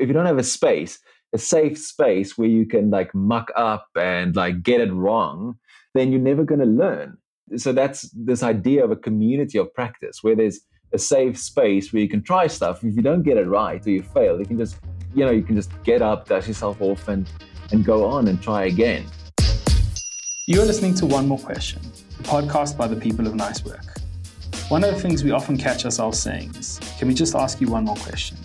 if you don't have a space, a safe space where you can like muck up and like get it wrong, then you're never going to learn. So that's this idea of a community of practice where there's a safe space where you can try stuff. If you don't get it right or you fail, you can just, you know, you can just get up, dust yourself off and, and go on and try again. You are listening to One More Question, a podcast by the people of Nice Work. One of the things we often catch ourselves saying is, can we just ask you one more question?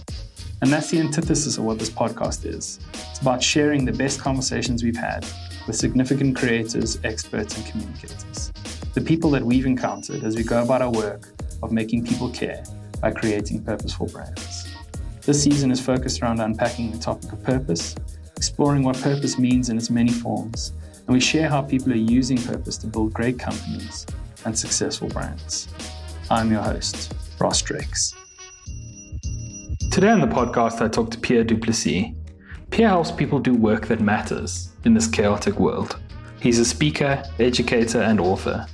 And that's the antithesis of what this podcast is. It's about sharing the best conversations we've had with significant creators, experts, and communicators. The people that we've encountered as we go about our work of making people care by creating purposeful brands. This season is focused around unpacking the topic of purpose, exploring what purpose means in its many forms, and we share how people are using purpose to build great companies and successful brands. I'm your host, Ross Drakes. Today on the podcast, I talk to Pierre Duplessis. Pierre helps people do work that matters in this chaotic world. He's a speaker, educator, and author.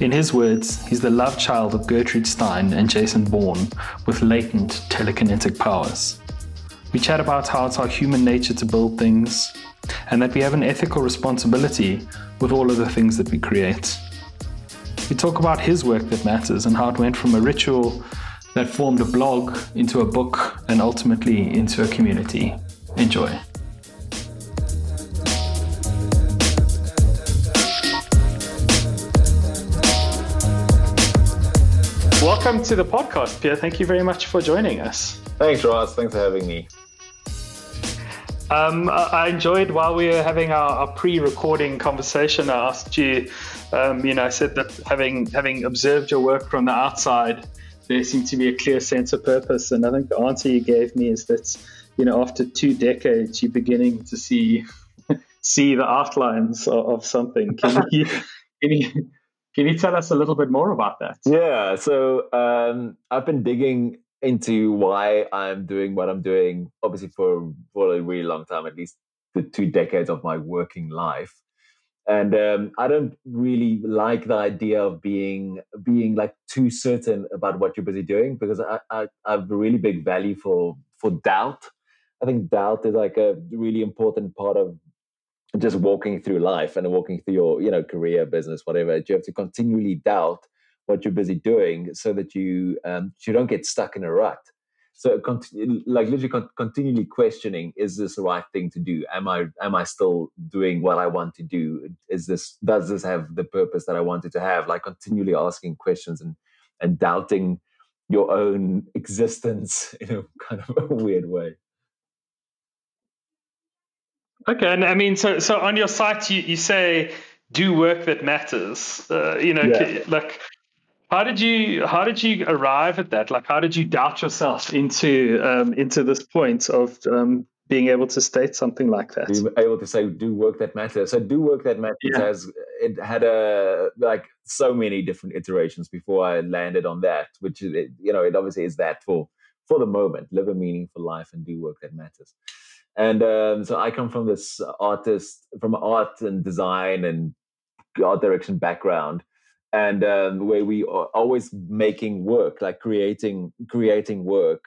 In his words, he's the love child of Gertrude Stein and Jason Bourne with latent telekinetic powers. We chat about how it's our human nature to build things, and that we have an ethical responsibility with all of the things that we create. We talk about his work that matters and how it went from a ritual that formed a blog into a book and ultimately into a community. Enjoy. Welcome to the podcast, Pierre. Thank you very much for joining us. Thanks, Ross. Thanks for having me. Um, I enjoyed while we were having our, our pre-recording conversation. I asked you, um, you know, I said that having having observed your work from the outside, there seemed to be a clear sense of purpose. And I think the answer you gave me is that, you know, after two decades, you're beginning to see see the outlines of, of something. Can you, can you can you tell us a little bit more about that? Yeah, so um, I've been digging into why I'm doing what I'm doing, obviously for for a really long time, at least the two decades of my working life. And um, I don't really like the idea of being being like too certain about what you're busy doing because I, I, I have a really big value for for doubt. I think doubt is like a really important part of just walking through life and walking through your you know career business whatever you have to continually doubt what you're busy doing so that you um, you don't get stuck in a rut so like literally con- continually questioning is this the right thing to do am i am i still doing what i want to do is this does this have the purpose that i wanted to have like continually asking questions and and doubting your own existence in a kind of a weird way Okay, and I mean, so so on your site, you, you say do work that matters. Uh, you know, yeah. like how did you how did you arrive at that? Like, how did you doubt yourself into um, into this point of um, being able to state something like that? Being able to say do work that matters. So do work that matters yeah. has it had a like so many different iterations before I landed on that. Which you know, it obviously is that for for the moment, live a meaningful life and do work that matters. And um, so I come from this artist, from art and design and art direction background, and um, where we are always making work, like creating, creating work,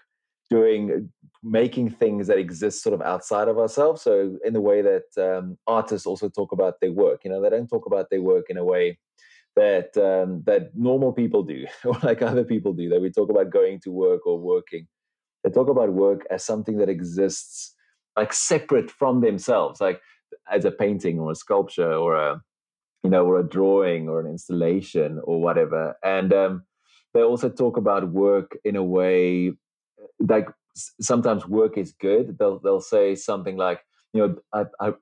doing, making things that exist sort of outside of ourselves. So in the way that um, artists also talk about their work, you know, they don't talk about their work in a way that um, that normal people do, or like other people do. That we talk about going to work or working. They talk about work as something that exists like separate from themselves, like as a painting or a sculpture or a you know or a drawing or an installation or whatever. And um, they also talk about work in a way like sometimes work is good. They'll they'll say something like you know I, I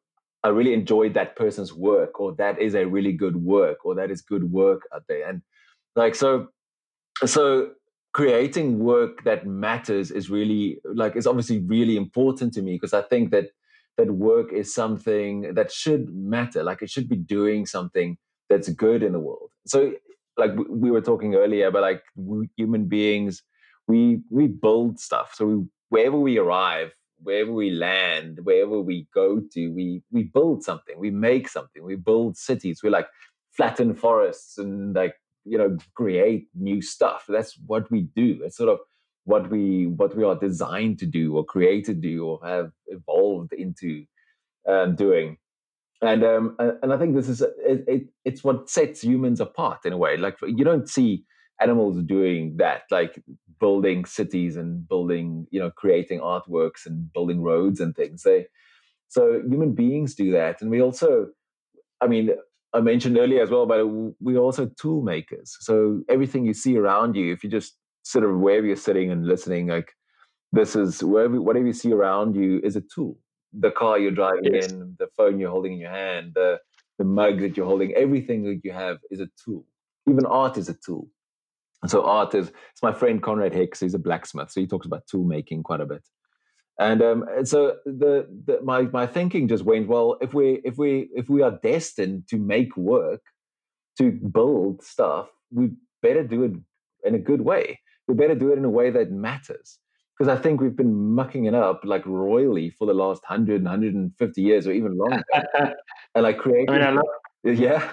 I really enjoyed that person's work, or that is a really good work, or that is good work out there. And like so, so creating work that matters is really like it's obviously really important to me because I think that that work is something that should matter. Like it should be doing something that's good in the world. So like we were talking earlier about like human beings, we we build stuff. So we, wherever we arrive, wherever we land, wherever we go to, we we build something. We make something. We build cities. We like flatten forests and like you know create new stuff that's what we do it's sort of what we what we are designed to do or created to do or have evolved into um, doing and um, and I think this is it, it, it's what sets humans apart in a way. Like you don't see animals doing that, like building cities and building, you know, creating artworks and building roads and things. They so human beings do that, and we also, I mean, I mentioned earlier as well, but we're also tool makers. So everything you see around you, if you just sort of wherever you're sitting and listening, like this is wherever whatever you see around you is a tool the car you're driving yes. in, the phone you're holding in your hand, the the mug that you're holding, everything that you have is a tool. Even art is a tool. And so art is it's my friend Conrad Hicks, he's a blacksmith, so he talks about tool making quite a bit. And um, and so the, the my my thinking just went, well, if we if we if we are destined to make work, to build stuff, we better do it in a good way. We better do it in a way that matters because I think we've been mucking it up like royally for the last 100, 150 years or even longer. and like creating. I mean, I love, yeah.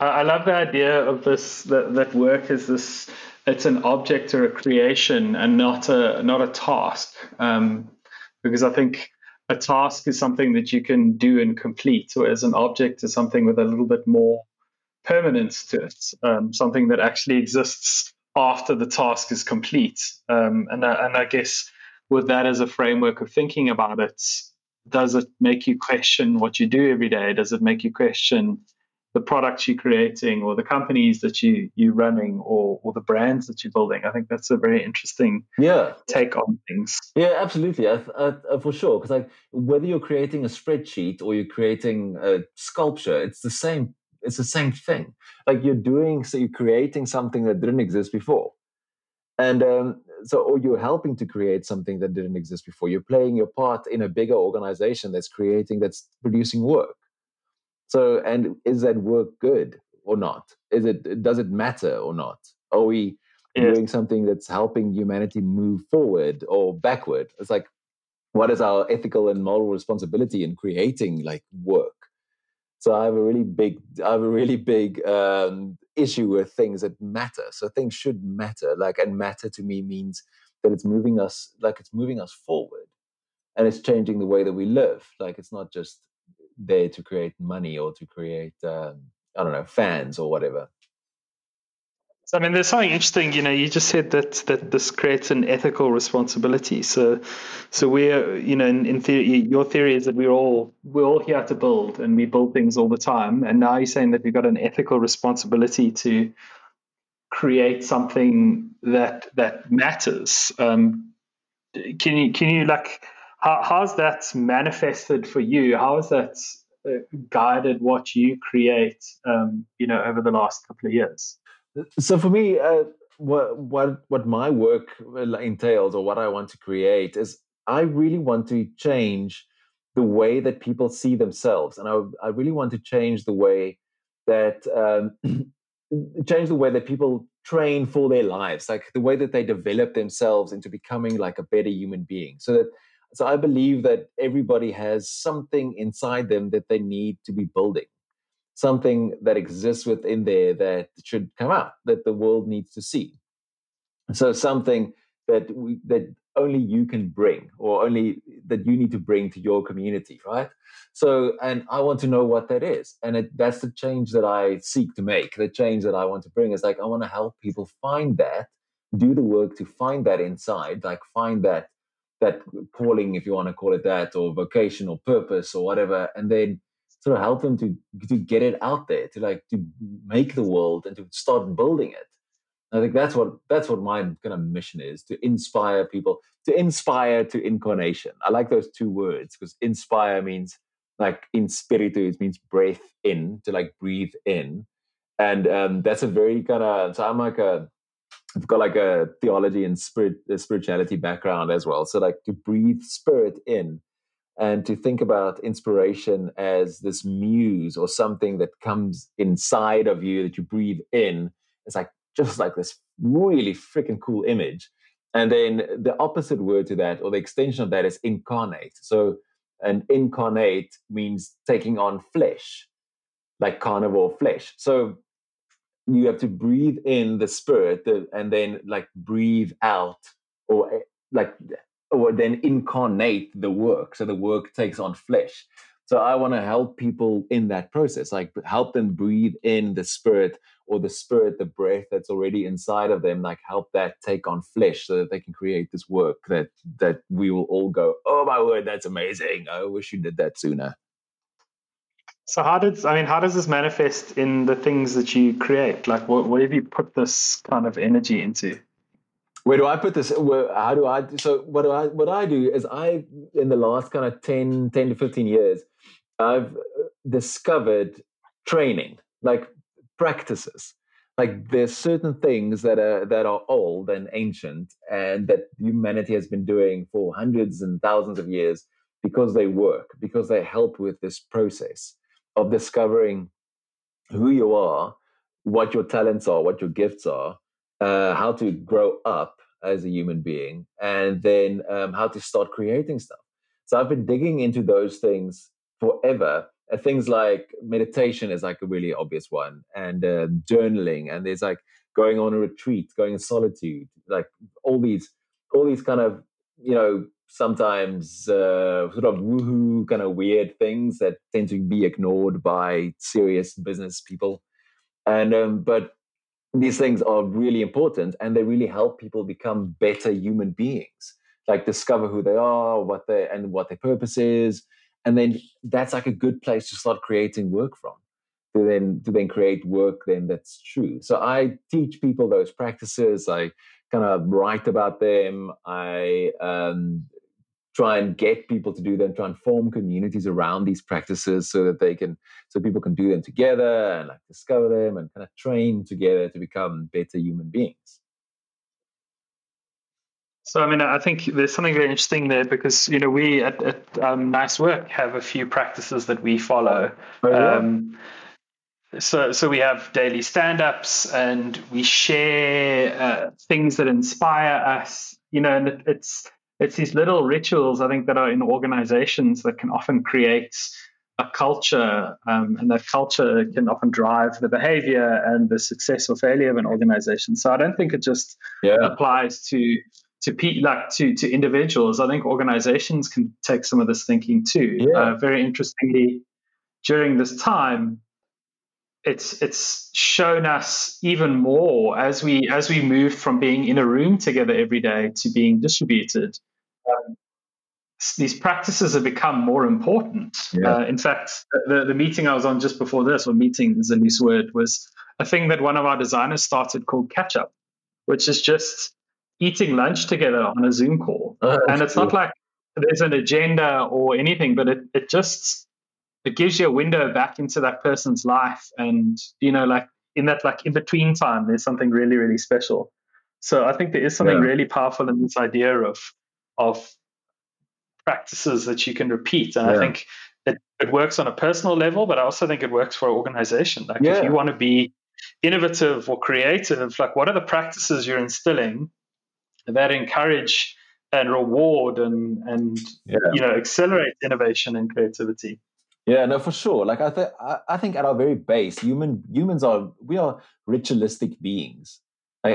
I love the idea of this that, that work is this it's an object or a creation and not a not a task. Um, because I think a task is something that you can do and complete, whereas an object is something with a little bit more permanence to it, um, something that actually exists after the task is complete. Um, and, I, and I guess with that as a framework of thinking about it, does it make you question what you do every day? Does it make you question the products you're creating or the companies that you, you're running or, or the brands that you're building? I think that's a very interesting yeah. take on things. Yeah, absolutely. I, I, I, for sure. Because like whether you're creating a spreadsheet or you're creating a sculpture, it's the same it's the same thing. Like you're doing, so you're creating something that didn't exist before. And um, so, or you're helping to create something that didn't exist before. You're playing your part in a bigger organization that's creating, that's producing work. So, and is that work good or not? Is it, does it matter or not? Are we yes. doing something that's helping humanity move forward or backward? It's like, what is our ethical and moral responsibility in creating like work? So I have a really big, I have a really big um, issue with things that matter. So things should matter. Like, and matter to me means that it's moving us, like it's moving us forward, and it's changing the way that we live. Like it's not just there to create money or to create, um, I don't know, fans or whatever. I mean, there's something interesting. You know, you just said that that this creates an ethical responsibility. So, so we're, you know, in, in theory, your theory is that we're all we're all here to build, and we build things all the time. And now you're saying that we've got an ethical responsibility to create something that that matters. Um, can you can you like how, how's that manifested for you? How has that uh, guided what you create? Um, you know, over the last couple of years. So for me, uh, what what what my work entails, or what I want to create, is I really want to change the way that people see themselves, and I I really want to change the way that um, change the way that people train for their lives, like the way that they develop themselves into becoming like a better human being. So that so I believe that everybody has something inside them that they need to be building something that exists within there that should come out that the world needs to see. So something that we, that only you can bring or only that you need to bring to your community right? So and i want to know what that is and it, that's the change that i seek to make the change that i want to bring is like i want to help people find that do the work to find that inside like find that that calling if you want to call it that or vocation or purpose or whatever and then sort of help them to to get it out there, to like to make the world and to start building it. I think that's what that's what my kind of mission is to inspire people, to inspire to incarnation. I like those two words because inspire means like in spiritu, it means breath in, to like breathe in. And um, that's a very kind of so I'm like a I've got like a theology and spirit spirituality background as well. So like to breathe spirit in and to think about inspiration as this muse or something that comes inside of you that you breathe in it's like just like this really freaking cool image. And then the opposite word to that or the extension of that is incarnate. So an incarnate means taking on flesh like carnivore flesh. So you have to breathe in the spirit and then like breathe out or eh, like or then incarnate the work so the work takes on flesh so i want to help people in that process like help them breathe in the spirit or the spirit the breath that's already inside of them like help that take on flesh so that they can create this work that that we will all go oh my word that's amazing i wish you did that sooner so how does I mean how does this manifest in the things that you create? Like what, what have you put this kind of energy into? Where do I put this? Where, how do I? So what do I? What I do is I, in the last kind of 10, 10 to fifteen years, I've uh, discovered training, like practices. Like there's certain things that are that are old and ancient, and that humanity has been doing for hundreds and thousands of years because they work, because they help with this process of discovering who you are, what your talents are, what your gifts are, uh, how to grow up as a human being, and then um, how to start creating stuff. So I've been digging into those things forever. Uh, things like meditation is like a really obvious one, and uh, journaling, and there's like going on a retreat, going in solitude, like all these, all these kind of you know sometimes uh, sort of woohoo kind of weird things that tend to be ignored by serious business people, and um, but these things are really important and they really help people become better human beings. Like discover who they are what they and what their purpose is and then that's like a good place to start creating work from. To then to then create work then that's true. So i teach people those practices. I kind of write about them. I um, try and get people to do them, try and form communities around these practices so that they can, so people can do them together and like discover them and kind of train together to become better human beings. So, I mean, I think there's something very interesting there because, you know, we at, at um, Nice Work have a few practices that we follow. Oh, yeah. um, so, so we have daily stand-ups and we share uh, things that inspire us, you know, and it, it's, it's these little rituals I think that are in organizations that can often create a culture, um, and that culture can often drive the behavior and the success or failure of an organization. So I don't think it just yeah. applies to to pe- like to to individuals. I think organizations can take some of this thinking too. Yeah. Uh, very interestingly, during this time, it's it's shown us even more as we as we move from being in a room together every day to being distributed um, these practices have become more important. Yeah. Uh, in fact, the, the meeting I was on just before this, or meeting is a loose word, was a thing that one of our designers started called catch up, which is just eating lunch together on a Zoom call. Oh, and it's cool. not like there's an agenda or anything, but it, it just it gives you a window back into that person's life. And, you know, like in that like in between time, there's something really, really special. So I think there is something yeah. really powerful in this idea of of practices that you can repeat. And yeah. I think it, it works on a personal level, but I also think it works for an organization. Like yeah. if you want to be innovative or creative, like what are the practices you're instilling that encourage and reward and and yeah. you know accelerate innovation and creativity? Yeah, no, for sure. Like I think I think at our very base, human humans are we are ritualistic beings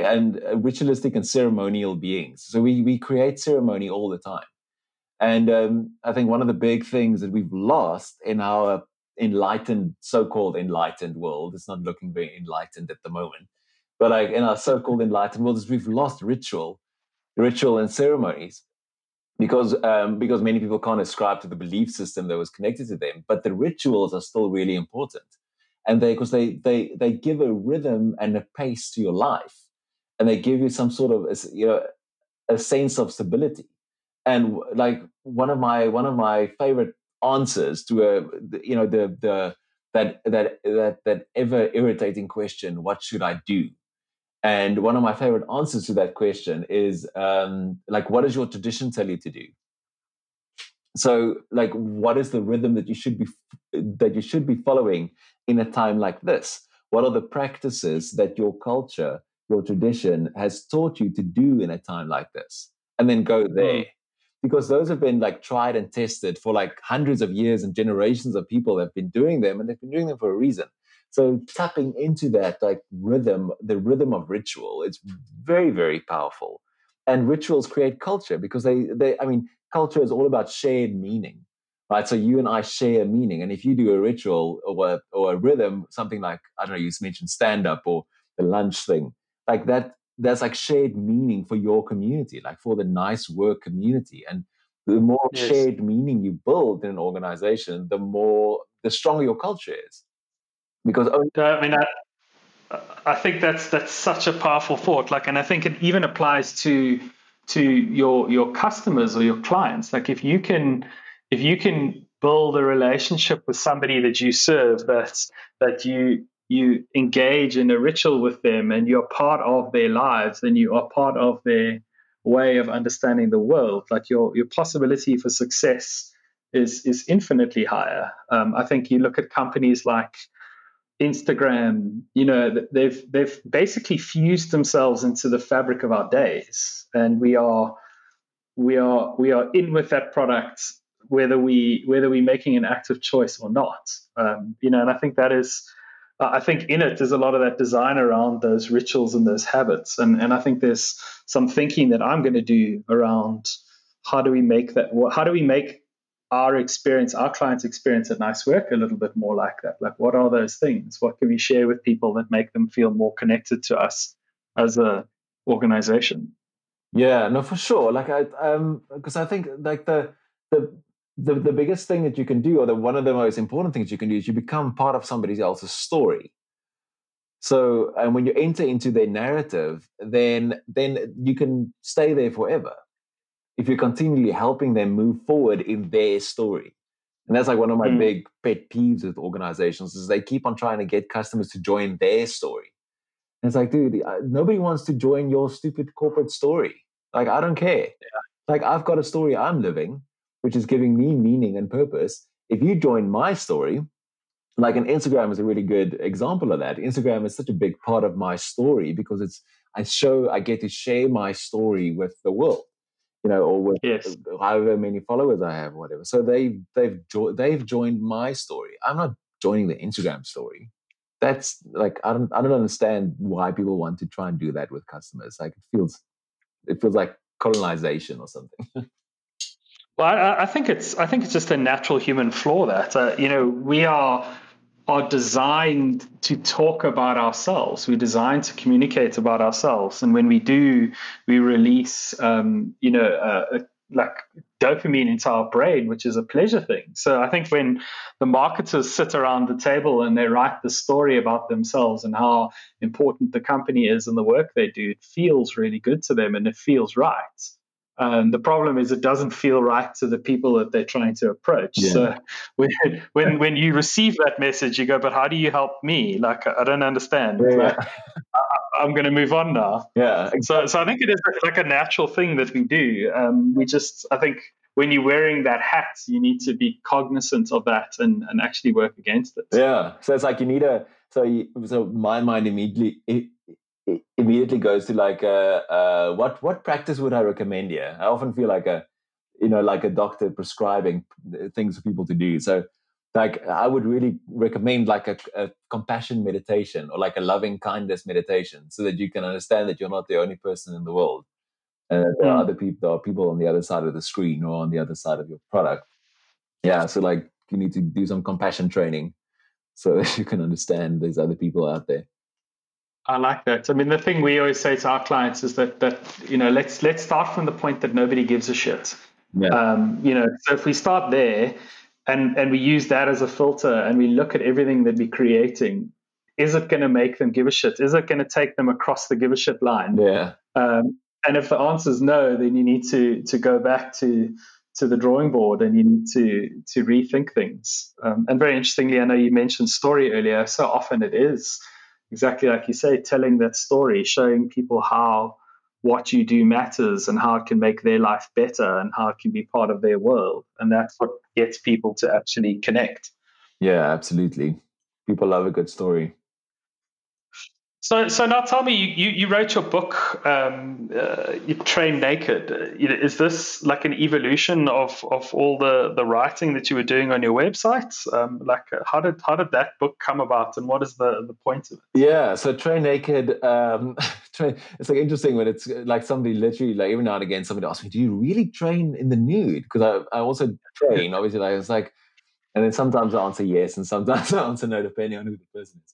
and uh, ritualistic and ceremonial beings. So we we create ceremony all the time, and um, I think one of the big things that we've lost in our enlightened, so-called enlightened world, it's not looking very enlightened at the moment, but like in our so-called enlightened world, is we've lost ritual, ritual and ceremonies. Because um, because many people can't ascribe to the belief system that was connected to them, but the rituals are still really important, and they because they they they give a rhythm and a pace to your life and they give you some sort of you know a sense of stability. And like one of my one of my favorite answers to a you know the the that that that that ever irritating question what should i do? And one of my favorite answers to that question is um, like what does your tradition tell you to do? So like what is the rhythm that you should be that you should be following in a time like this? What are the practices that your culture your tradition has taught you to do in a time like this and then go mm. there because those have been like tried and tested for like hundreds of years and generations of people have been doing them and they've been doing them for a reason so tapping into that like rhythm the rhythm of ritual it's very very powerful and rituals create culture because they they I mean culture is all about shared meaning right? So you and I share meaning, and if you do a ritual or a, or a rhythm, something like I don't know, you mentioned stand up or the lunch thing, like that, that's like shared meaning for your community, like for the nice work community, and the more yes. shared meaning you build in an organization, the more the stronger your culture is. Because only- I mean, I, I think that's that's such a powerful thought. Like, and I think it even applies to to your your customers or your clients. Like, if you can if you can build a relationship with somebody that you serve that that you you engage in a ritual with them and you're part of their lives then you are part of their way of understanding the world. Like your your possibility for success is is infinitely higher. Um, i think you look at companies like instagram you know they've they've basically fused themselves into the fabric of our days. And we are we are we are in with that product whether we whether we're making an active choice or not. Um, you know, and I think that is, I think in it there's a lot of that design around those rituals and those habits, and and I think there's some thinking that I'm going to do around how do we make that, how do we make our experience, our clients' experience at Nice Work a little bit more like that. Like, what are those things? What can we share with people that make them feel more connected to us as a organization? Yeah, no, for sure. Like I, um, because I think like the the the, the biggest thing that you can do, or the one of the most important things you can do, is you become part of somebody else's story. So, and when you enter into their narrative, then then you can stay there forever if you're continually helping them move forward in their story. And that's like one of my mm. big pet peeves with organizations is they keep on trying to get customers to join their story. And it's like, dude, nobody wants to join your stupid corporate story. Like, I don't care. Yeah. Like, I've got a story I'm living which is giving me meaning and purpose. If you join my story, like an Instagram is a really good example of that. Instagram is such a big part of my story because it's I show I get to share my story with the world, you know, or with yes. however many followers I have, or whatever. So they they've jo- they've joined my story. I'm not joining the Instagram story. That's like I don't I don't understand why people want to try and do that with customers. Like it feels it feels like colonization or something. Well, I, I, think it's I think it's just a natural human flaw that uh, you know we are are designed to talk about ourselves. We're designed to communicate about ourselves, and when we do, we release um, you know uh, like dopamine into our brain, which is a pleasure thing. So I think when the marketers sit around the table and they write the story about themselves and how important the company is and the work they do, it feels really good to them and it feels right. Um, the problem is it doesn't feel right to the people that they're trying to approach. Yeah. So when, when when you receive that message, you go, "But how do you help me? Like I don't understand. Yeah. Like, I, am going to move on now." Yeah. So so I think it is like a natural thing that we do. Um, we just I think when you're wearing that hat, you need to be cognizant of that and, and actually work against it. Yeah. So it's like you need a so you, so my mind immediately immediately goes to like uh, uh, what what practice would I recommend here? I often feel like a you know like a doctor prescribing things for people to do. So like I would really recommend like a, a compassion meditation or like a loving kindness meditation, so that you can understand that you're not the only person in the world. Uh, there are mm. other people. There are people on the other side of the screen or on the other side of your product. Yeah, so like you need to do some compassion training so that you can understand there's other people out there. I like that. I mean, the thing we always say to our clients is that that you know let's let's start from the point that nobody gives a shit. Yeah. Um, you know, so if we start there and and we use that as a filter and we look at everything that we're creating, is it going to make them give a shit? Is it going to take them across the give a shit line? Yeah. Um, and if the answer is no, then you need to to go back to to the drawing board and you need to to rethink things. Um, and very interestingly, I know you mentioned story earlier. So often it is exactly like you say, telling that story, showing people how what you do matters and how it can make their life better and how it can be part of their world. And that's what gets people to actually connect. Yeah, absolutely. People love a good story. So, so now tell me, you, you wrote your book, um, uh, you train naked. Is this like an evolution of, of all the, the writing that you were doing on your website? Um, like, how did how did that book come about, and what is the, the point of it? Yeah, so train naked. Um, train, it's like interesting when it's like somebody literally like every now and again somebody asks me, "Do you really train in the nude?" Because I I also train. Obviously, like it's like, and then sometimes I answer yes, and sometimes I answer no, depending on who the person is.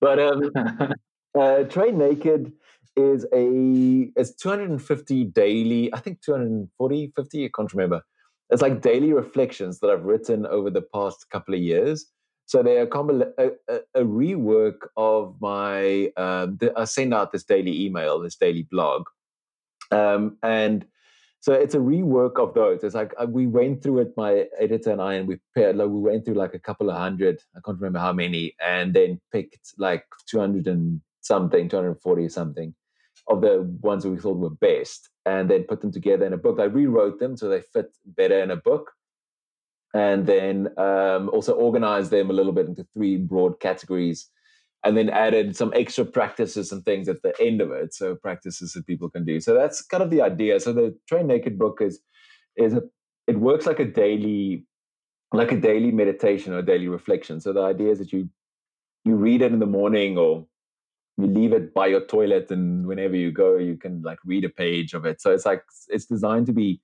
But um, uh, Train Naked is a it's 250 daily, I think 240, 50, I can't remember. It's like daily reflections that I've written over the past couple of years. So they're a, a, a rework of my. Um, the, I send out this daily email, this daily blog, um, and so it's a rework of those. It's like uh, we went through it, my editor and I, and we paired. Like we went through like a couple of hundred. I can't remember how many, and then picked like 200 and something, 240 or something of the ones that we thought were best, and then put them together in a book. I rewrote them so they fit better in a book, and then um, also organized them a little bit into three broad categories, and then added some extra practices and things at the end of it. So practices that people can do. So that's kind of the idea. So the Train Naked book is is a it works like a daily like a daily meditation or daily reflection. So the idea is that you you read it in the morning or you leave it by your toilet and whenever you go you can like read a page of it. So it's like it's designed to be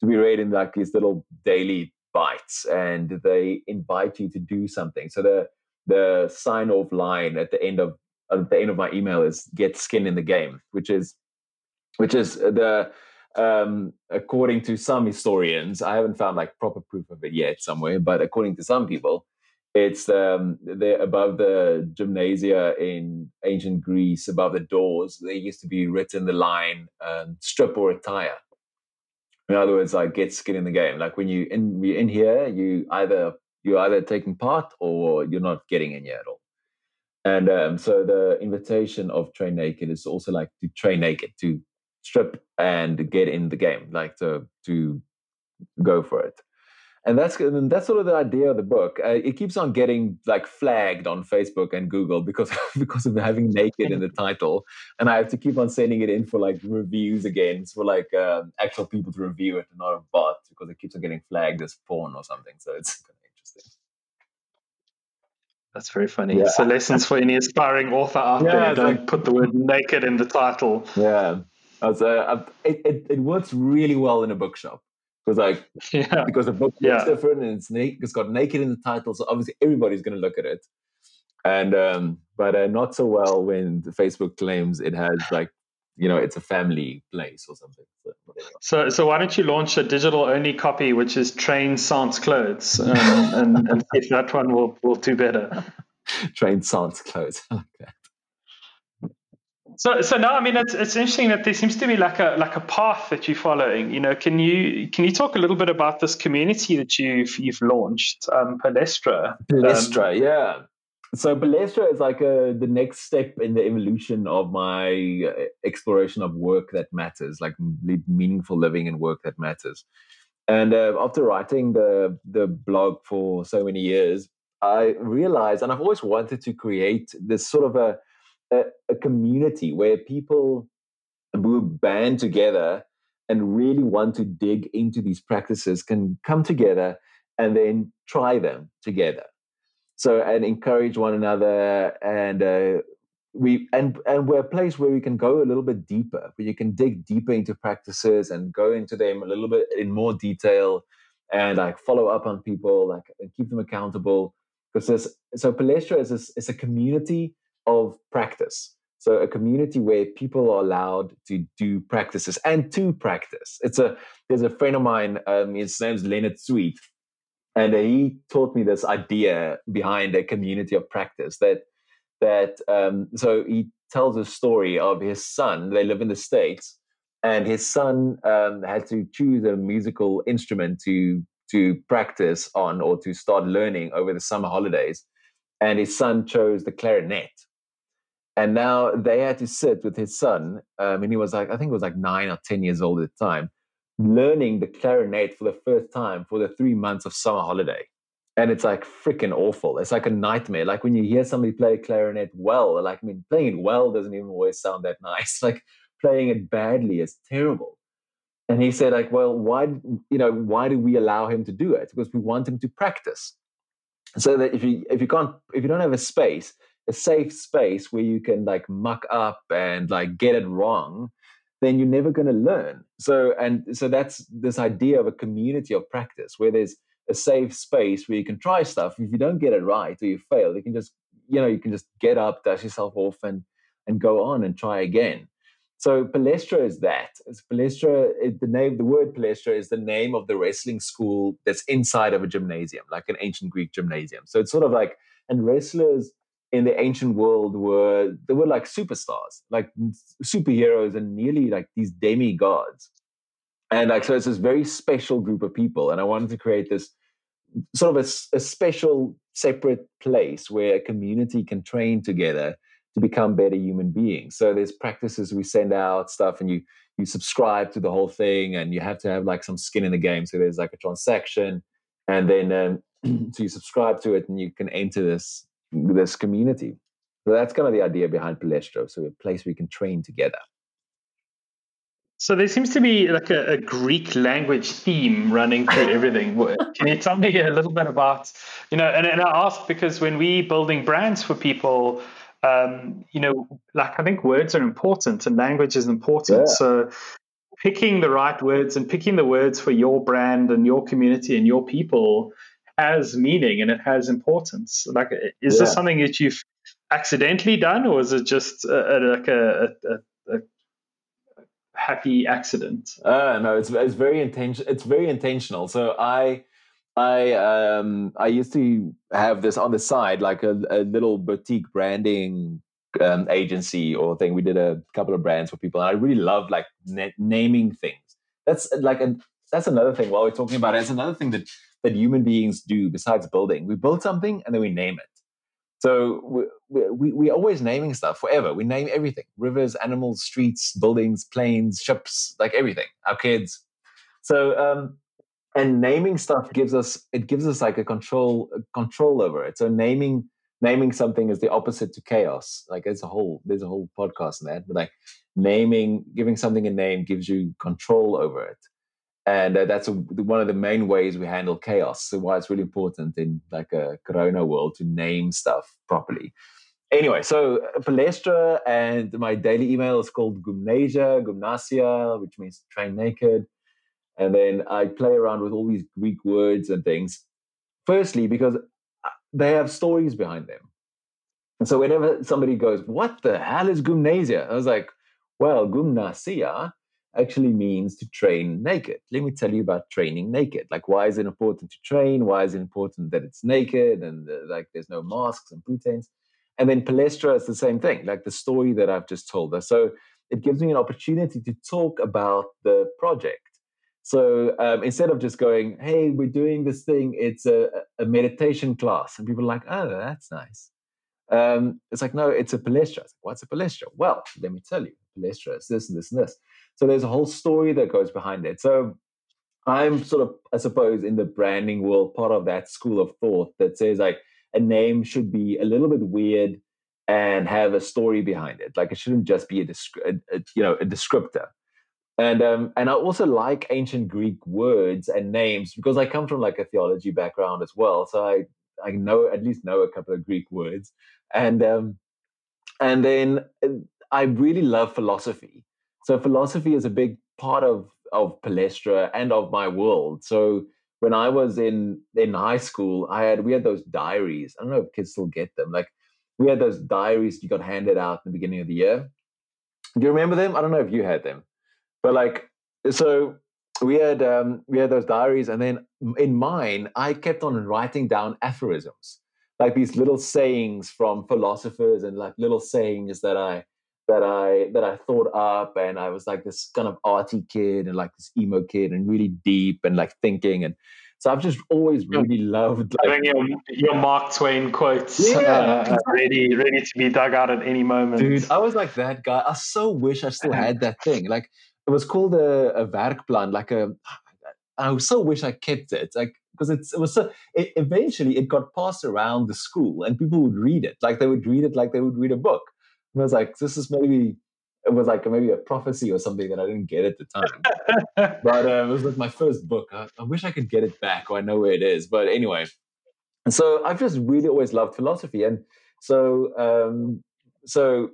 to be read in like these little daily bites and they invite you to do something. So the the sign off line at the end of at the end of my email is get skin in the game which is which is the um, according to some historians i haven't found like proper proof of it yet somewhere but according to some people it's um, they're above the gymnasia in ancient Greece, above the doors. There used to be written the line um, "strip or retire." In other words, like get skin in the game. Like when you in you in here, you either you're either taking part or you're not getting in here at all. And um, so the invitation of train naked is also like to train naked, to strip and get in the game, like to to go for it and that's and that's sort of the idea of the book. Uh, it keeps on getting like flagged on Facebook and Google because because of having naked in the title, and I have to keep on sending it in for like reviews again, for like um, actual people to review it, and not a bot because it keeps on getting flagged as porn or something. So it's kind of interesting. That's very funny. Yeah. So lessons for any aspiring author out yeah, there: don't like, put the word naked in the title. Yeah, uh, it, it, it works really well in a bookshop because like yeah. because the book looks yeah. different and it's naked, it's got naked in the title, so obviously everybody's going to look at it. And um, but uh, not so well when Facebook claims it has like you know it's a family place or something. So, so, why don't you launch a digital only copy, which is Train Sans Clothes, um, and, and if that one will will do better. Train Sans Clothes. So, so now, I mean, it's, it's interesting that there seems to be like a like a path that you're following. You know, can you can you talk a little bit about this community that you've you've launched, um, Palestra? Palestra, um, yeah. So Palestra is like a, the next step in the evolution of my uh, exploration of work that matters, like meaningful living and work that matters. And uh, after writing the the blog for so many years, I realized, and I've always wanted to create this sort of a a, a community where people who band together and really want to dig into these practices can come together and then try them together. So and encourage one another and uh, we and and we're a place where we can go a little bit deeper where you can dig deeper into practices and go into them a little bit in more detail and like follow up on people like and keep them accountable. Because this so palestra is is a community of practice. So a community where people are allowed to do practices and to practice. It's a there's a friend of mine. Um, his name's Leonard Sweet, and he taught me this idea behind a community of practice. That that um, so he tells a story of his son. They live in the states, and his son um, had to choose a musical instrument to to practice on or to start learning over the summer holidays. And his son chose the clarinet and now they had to sit with his son um, and he was like i think it was like nine or ten years old at the time learning the clarinet for the first time for the three months of summer holiday and it's like freaking awful. It's like a nightmare. Like when you hear somebody play clarinet well, like I mean, playing it well doesn't even always sound that nice. Like playing it badly is terrible. And he said, like, well, why, you know, why do we allow him to do it? Because we want him to practice. So that if you if you can't if you don't have a space, a safe space where you can like muck up and like get it wrong, then you're never going to learn. So and so that's this idea of a community of practice where there's a safe space where you can try stuff. If you don't get it right or you fail, you can just you know you can just get up, dust yourself off, and and go on and try again. So Palestra is that. It's Palestra. It, the name, the word Palestra is the name of the wrestling school that's inside of a gymnasium, like an ancient Greek gymnasium. So it's sort of like and wrestlers in the ancient world were they were like superstars, like superheroes, and nearly like these demigods. And like so, it's this very special group of people, and I wanted to create this sort of a, a special, separate place where a community can train together to become better human beings. So there's practices we send out stuff, and you you subscribe to the whole thing, and you have to have like some skin in the game. So there's like a transaction, and then um, so you subscribe to it, and you can enter this this community. So that's kind of the idea behind Palestra. So a place we can train together. So there seems to be like a, a, Greek language theme running through everything. Can you tell me a little bit about, you know, and, and I ask because when we building brands for people, um, you know, like I think words are important and language is important. Yeah. So picking the right words and picking the words for your brand and your community and your people has meaning and it has importance. Like, is yeah. this something that you've accidentally done, or is it just a, a, like a, a, happy accident? Uh, no, it's it's very intention. It's very intentional. So I. I um I used to have this on the side like a, a little boutique branding um, agency or thing. We did a couple of brands for people, and I really love like na- naming things. That's like a that's another thing. While we're talking about it, it's another thing that that human beings do besides building. We build something and then we name it. So we, we, we're always naming stuff forever. We name everything rivers, animals, streets, buildings, planes, ships, like everything, our kids. So, um, and naming stuff gives us, it gives us like a control, a control over it. So naming, naming something is the opposite to chaos. Like there's a whole, there's a whole podcast in that, but like naming, giving something a name gives you control over it and uh, that's a, one of the main ways we handle chaos. So why it's really important in like a corona world to name stuff properly. Anyway so uh, palestra and my daily email is called gymnasia gymnasia which means train naked. And then i play around with all these greek words and things firstly because uh, they have stories behind them. And so whenever somebody goes what the hell is gymnasia? I was like well gymnasia actually means to train naked. Let me tell you about training naked. Like, why is it important to train? Why is it important that it's naked and like there's no masks and pretense? And then Palestra is the same thing, like the story that I've just told her. So it gives me an opportunity to talk about the project. So um, instead of just going, hey, we're doing this thing, it's a, a meditation class. And people are like, oh, that's nice. Um, it's like, no, it's a palestra. Like, What's a palestra? Well, let me tell you, palestra is this and this and this. So there's a whole story that goes behind it. So I'm sort of, I suppose, in the branding world, part of that school of thought that says like a name should be a little bit weird and have a story behind it. Like it shouldn't just be a, descri- a, a you know a descriptor. And um, and I also like ancient Greek words and names because I come from like a theology background as well. So I I know at least know a couple of Greek words, and um, and then uh, I really love philosophy. So philosophy is a big part of of Palestra and of my world. So when I was in in high school, I had we had those diaries. I don't know if kids still get them. Like we had those diaries you got handed out in the beginning of the year. Do you remember them? I don't know if you had them, but like so we had um, we had those diaries, and then in mine, I kept on writing down aphorisms, like these little sayings from philosophers, and like little sayings that I that I that I thought up, and I was like this kind of arty kid and like this emo kid, and really deep and like thinking, and so I've just always really loved like your, your Mark Twain quotes, yeah. uh, ready ready to be dug out at any moment. Dude, I was like that guy. I so wish I still had that thing. Like it was called a, a werkplan, like a I so wish I kept it. Like because it was so. It, eventually, it got passed around the school, and people would read it. Like they would read it like they would read a book. And I was like, this is maybe it was like maybe a prophecy or something that I didn't get at the time. but uh, it was like my first book. I, I, wish I could get it back, or I know where it is. But anyway, and so I've just really always loved philosophy, and so um, so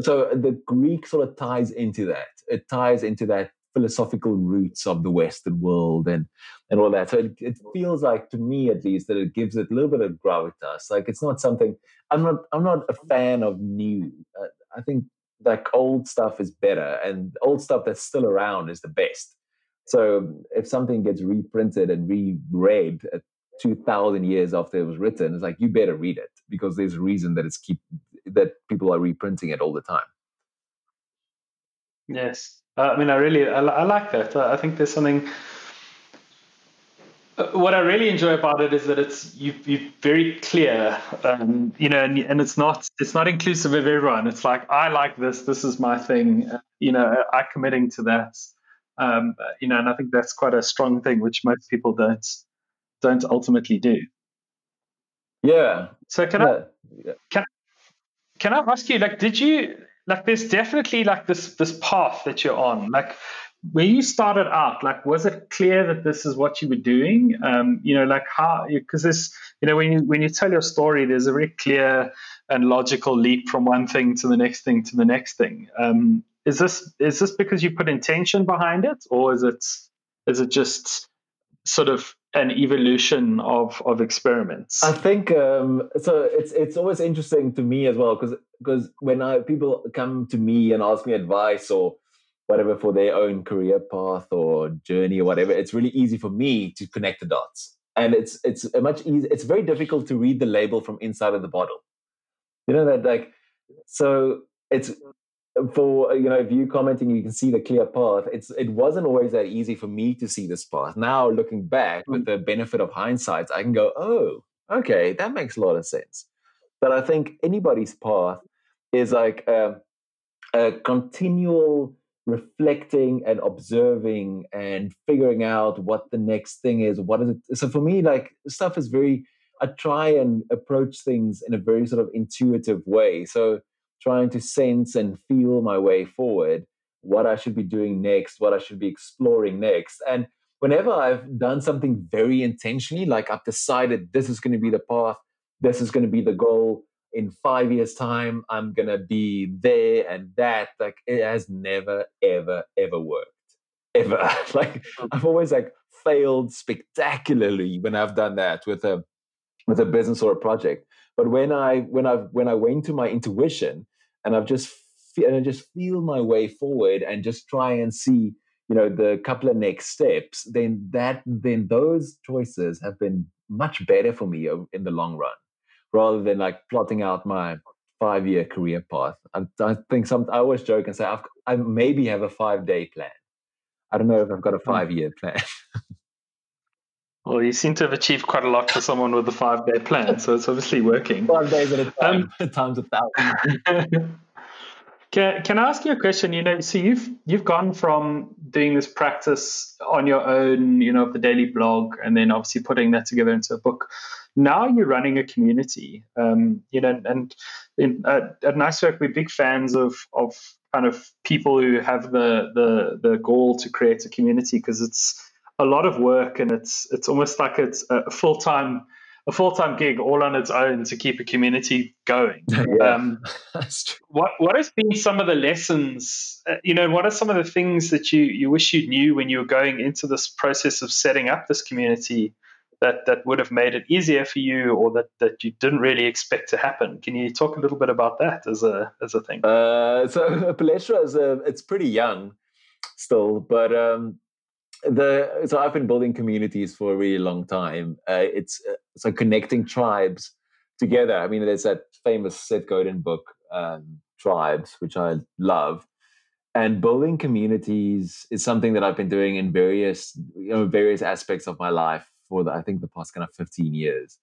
so the Greek sort of ties into that. It ties into that philosophical roots of the Western world and and all that. So it, it feels like to me at least that it gives it a little bit of gravitas. Like it's not something I'm not I'm not a fan of new. Uh, I think like old stuff is better and old stuff that's still around is the best. So if something gets reprinted and reread 2000 years after it was written, it's like you better read it because there's a reason that it's keep that people are reprinting it all the time. Yes. Uh, I mean, I really, I, I like that. I think there's something. Uh, what I really enjoy about it is that it's you you're very clear, um, you know, and, and it's not it's not inclusive of everyone. It's like I like this, this is my thing, uh, you know, I'm committing to that, um, you know, and I think that's quite a strong thing, which most people don't don't ultimately do. Yeah. So can yeah. I can can I ask you, like, did you like there's definitely like this this path that you're on. Like when you started out like was it clear that this is what you were doing? Um, you know like how because this you know when you when you tell your story there's a very clear and logical leap from one thing to the next thing to the next thing. Um, is this is this because you put intention behind it or is it is it just sort of an evolution of of experiments. I think um, so. It's it's always interesting to me as well because because when I people come to me and ask me advice or whatever for their own career path or journey or whatever, it's really easy for me to connect the dots. And it's it's much easy. It's very difficult to read the label from inside of the bottle. You know that like so it's for you know if you commenting you can see the clear path. It's it wasn't always that easy for me to see this path. Now looking back with mm. the benefit of hindsight i can go oh okay that makes a lot of sense. But i think anybody's path is like a, a continual reflecting and observing and figuring out what the next thing is what is it so for me like stuff is very i try and approach things in a very sort of intuitive way. So trying to sense and feel my way forward, what I should be doing next, what I should be exploring next. And whenever I've done something very intentionally, like I've decided this is going to be the path, this is going to be the goal. In five years' time, I'm going to be there and that. Like it has never, ever, ever worked. Ever. like mm. I've always like failed spectacularly when I've done that with a with a business or a project. But when I when I when I went to my intuition and I've just and I just feel my way forward and just try and see you know the couple of next steps then that then those choices have been much better for me in the long run rather than like plotting out my five year career path. I, I, think some i always joke and say I've, i maybe have a five day plan. I don't know if i've got a five year plan Well, you seem to have achieved quite a lot for someone with a five day plan, so it's obviously working. Five days at a time, um, times a thousand. can, can I ask you a question? You know, so you've you've gone from doing this practice on your own, you know, of the daily blog, and then obviously putting that together into a book. Now you're running a community, um, you know, and in, at, at NiceWork we're big fans of of kind of people who have the the the goal to create a community because it's a lot of work and it's it's almost like it's a full time a full time gig all on its own to keep a community going. yeah, um, what what has been some of the lessons? Uh, you know, what are some of the things that you you wish you knew when you were going into this process of setting up this community? That, that would have made it easier for you or that, that you didn't really expect to happen. Can you talk a little bit about that as a as a thing? Uh, so Palestra is a, it's pretty young still, but um, the so I've been building communities for a really long time. Uh, it's uh, so connecting tribes together. I mean, there's that famous Seth Godin book, um, Tribes, which I love. And building communities is something that I've been doing in various, you know, various aspects of my life for the, I think the past kind of 15 years.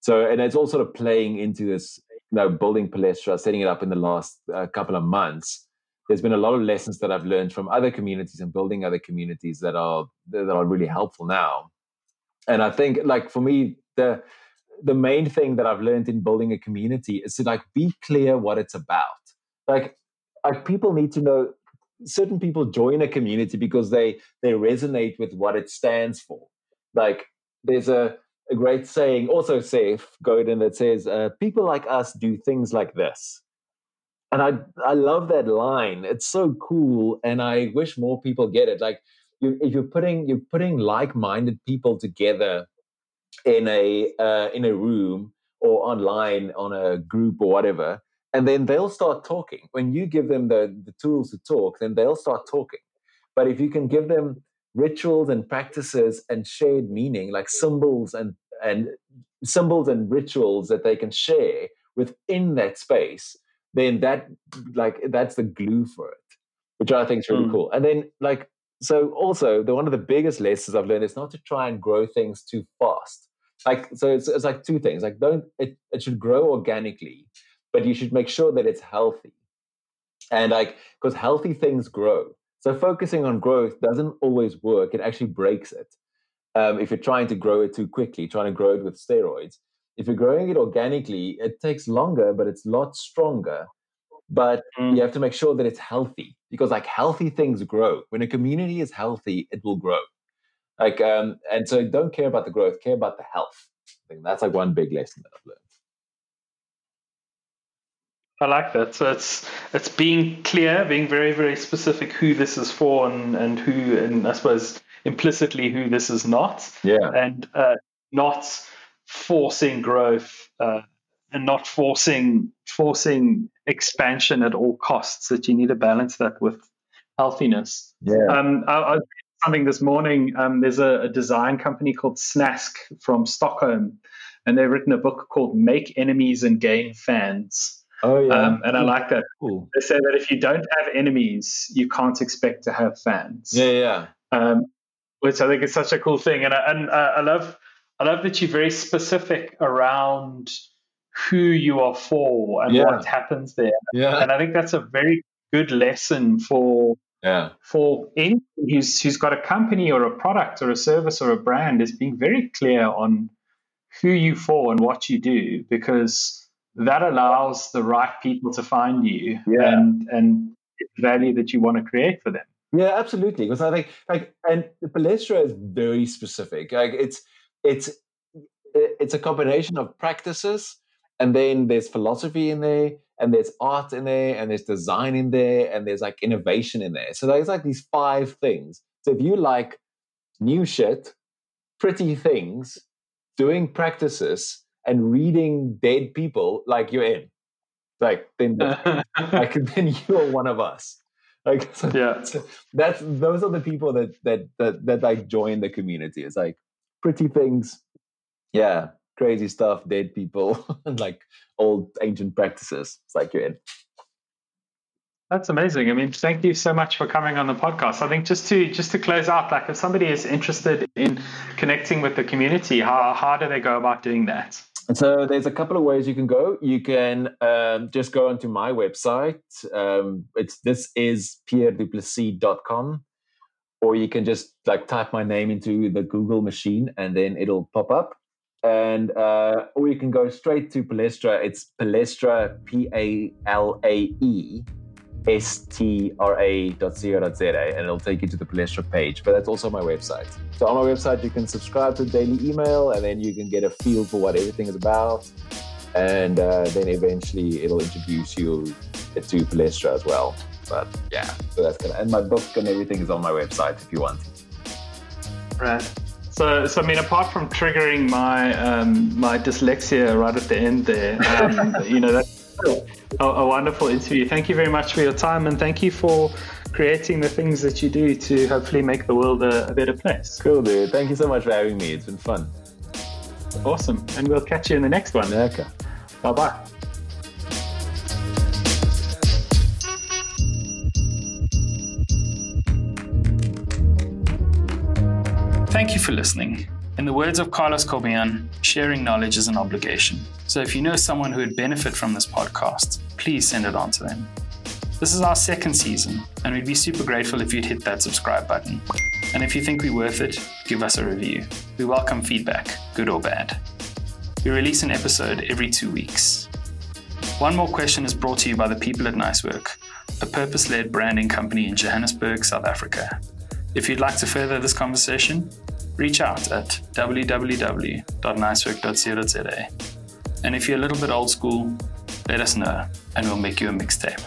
So, and it's all sort of playing into this, you know, building Palestra, setting it up in the last uh, couple of months there's been a lot of lessons that I've learned from other communities and building other communities that are that are really helpful now. And I think like for me, the the main thing that I've learned in building a community is to like be clear what it's about. Like like people need to know certain people join a community because they they resonate with what it stands for. Like there's a a great saying, also Seth, Godin, that says, uh, people like us do things like this. And I I love that line. It's so cool. And I wish more people get it. Like you, if you're putting you're putting like-minded people together in a uh, in a room or online on a group or whatever, and then they'll start talking. When you give them the, the tools to talk, then they'll start talking. But if you can give them rituals and practices and shared meaning, like symbols and and symbols and rituals that they can share within that space, then that like that's the glue for it, which I think is really mm. cool. And then like so also the one of the biggest lessons I've learned is not to try and grow things too fast. Like so it's, it's like two things. Like don't it, it should grow organically, but you should make sure that it's healthy. And like because healthy things grow. So focusing on growth doesn't always work. It actually breaks it. Um, if you're trying to grow it too quickly, trying to grow it with steroids. If you're growing it organically, it takes longer, but it's a lot stronger. But mm. you have to make sure that it's healthy because like healthy things grow. When a community is healthy, it will grow. Like um, and so don't care about the growth, care about the health. I think that's like one big lesson that I've learned. I like that. So it's it's being clear, being very very specific who this is for, and and who, and I suppose implicitly who this is not. Yeah. And uh, not forcing growth uh, and not forcing forcing expansion at all costs. That you need to balance that with healthiness. Yeah. Um, I, I was something this morning. Um, there's a, a design company called Snask from Stockholm, and they've written a book called "Make Enemies and Gain Fans." Oh yeah, um, and I like that. Cool. They say that if you don't have enemies, you can't expect to have fans. Yeah, yeah. Um, which I think is such a cool thing, and I, and I love I love that you're very specific around who you are for and yeah. what happens there. Yeah, and I think that's a very good lesson for yeah for anyone who's who's got a company or a product or a service or a brand is being very clear on who you for and what you do because that allows the right people to find you yeah. and and value that you want to create for them. Yeah, absolutely. Because I think like and Palestra is very specific. Like it's it's it's a combination of practices and then there's philosophy in there and there's art in there and there's design in there and there's like innovation in there. So there's like these five things. So if you like new shit, pretty things, doing practices, and reading dead people like you're in like then like then you're one of us like so, yeah so that's those are the people that that that that like join the community it's like pretty things yeah crazy stuff dead people and like old ancient practices it's like you're in that's amazing. I mean, thank you so much for coming on the podcast. I think just to just to close out, like if somebody is interested in connecting with the community, how how do they go about doing that? So there's a couple of ways you can go. You can um, just go onto my website. Um, it's this is pierreduplessis.com or you can just like type my name into the Google machine and then it'll pop up. And uh, or you can go straight to Palestra. It's Palestra P A L A E stra.co.za and it'll take you to the Palestra page. But that's also my website. So on my website, you can subscribe to daily email and then you can get a feel for what everything is about. And uh, then eventually it'll introduce you to Palestra as well. But yeah, so that's gonna, and my book and everything is on my website if you want. Right. So, so I mean, apart from triggering my um, my dyslexia right at the end there, um, you know, that's a, a wonderful interview. Thank you very much for your time and thank you for creating the things that you do to hopefully make the world a, a better place. Cool, dude. Thank you so much for having me. It's been fun. Awesome. And we'll catch you in the next one. Okay. Bye bye. Thank you for listening. In the words of Carlos Corbian, sharing knowledge is an obligation. So if you know someone who would benefit from this podcast, please send it on to them. This is our second season, and we'd be super grateful if you'd hit that subscribe button. And if you think we're worth it, give us a review. We welcome feedback, good or bad. We release an episode every two weeks. One More Question is brought to you by the people at Nicework, a purpose led branding company in Johannesburg, South Africa. If you'd like to further this conversation, reach out at www.nicework.co.za. And if you're a little bit old school, let us know and we'll make you a mixtape.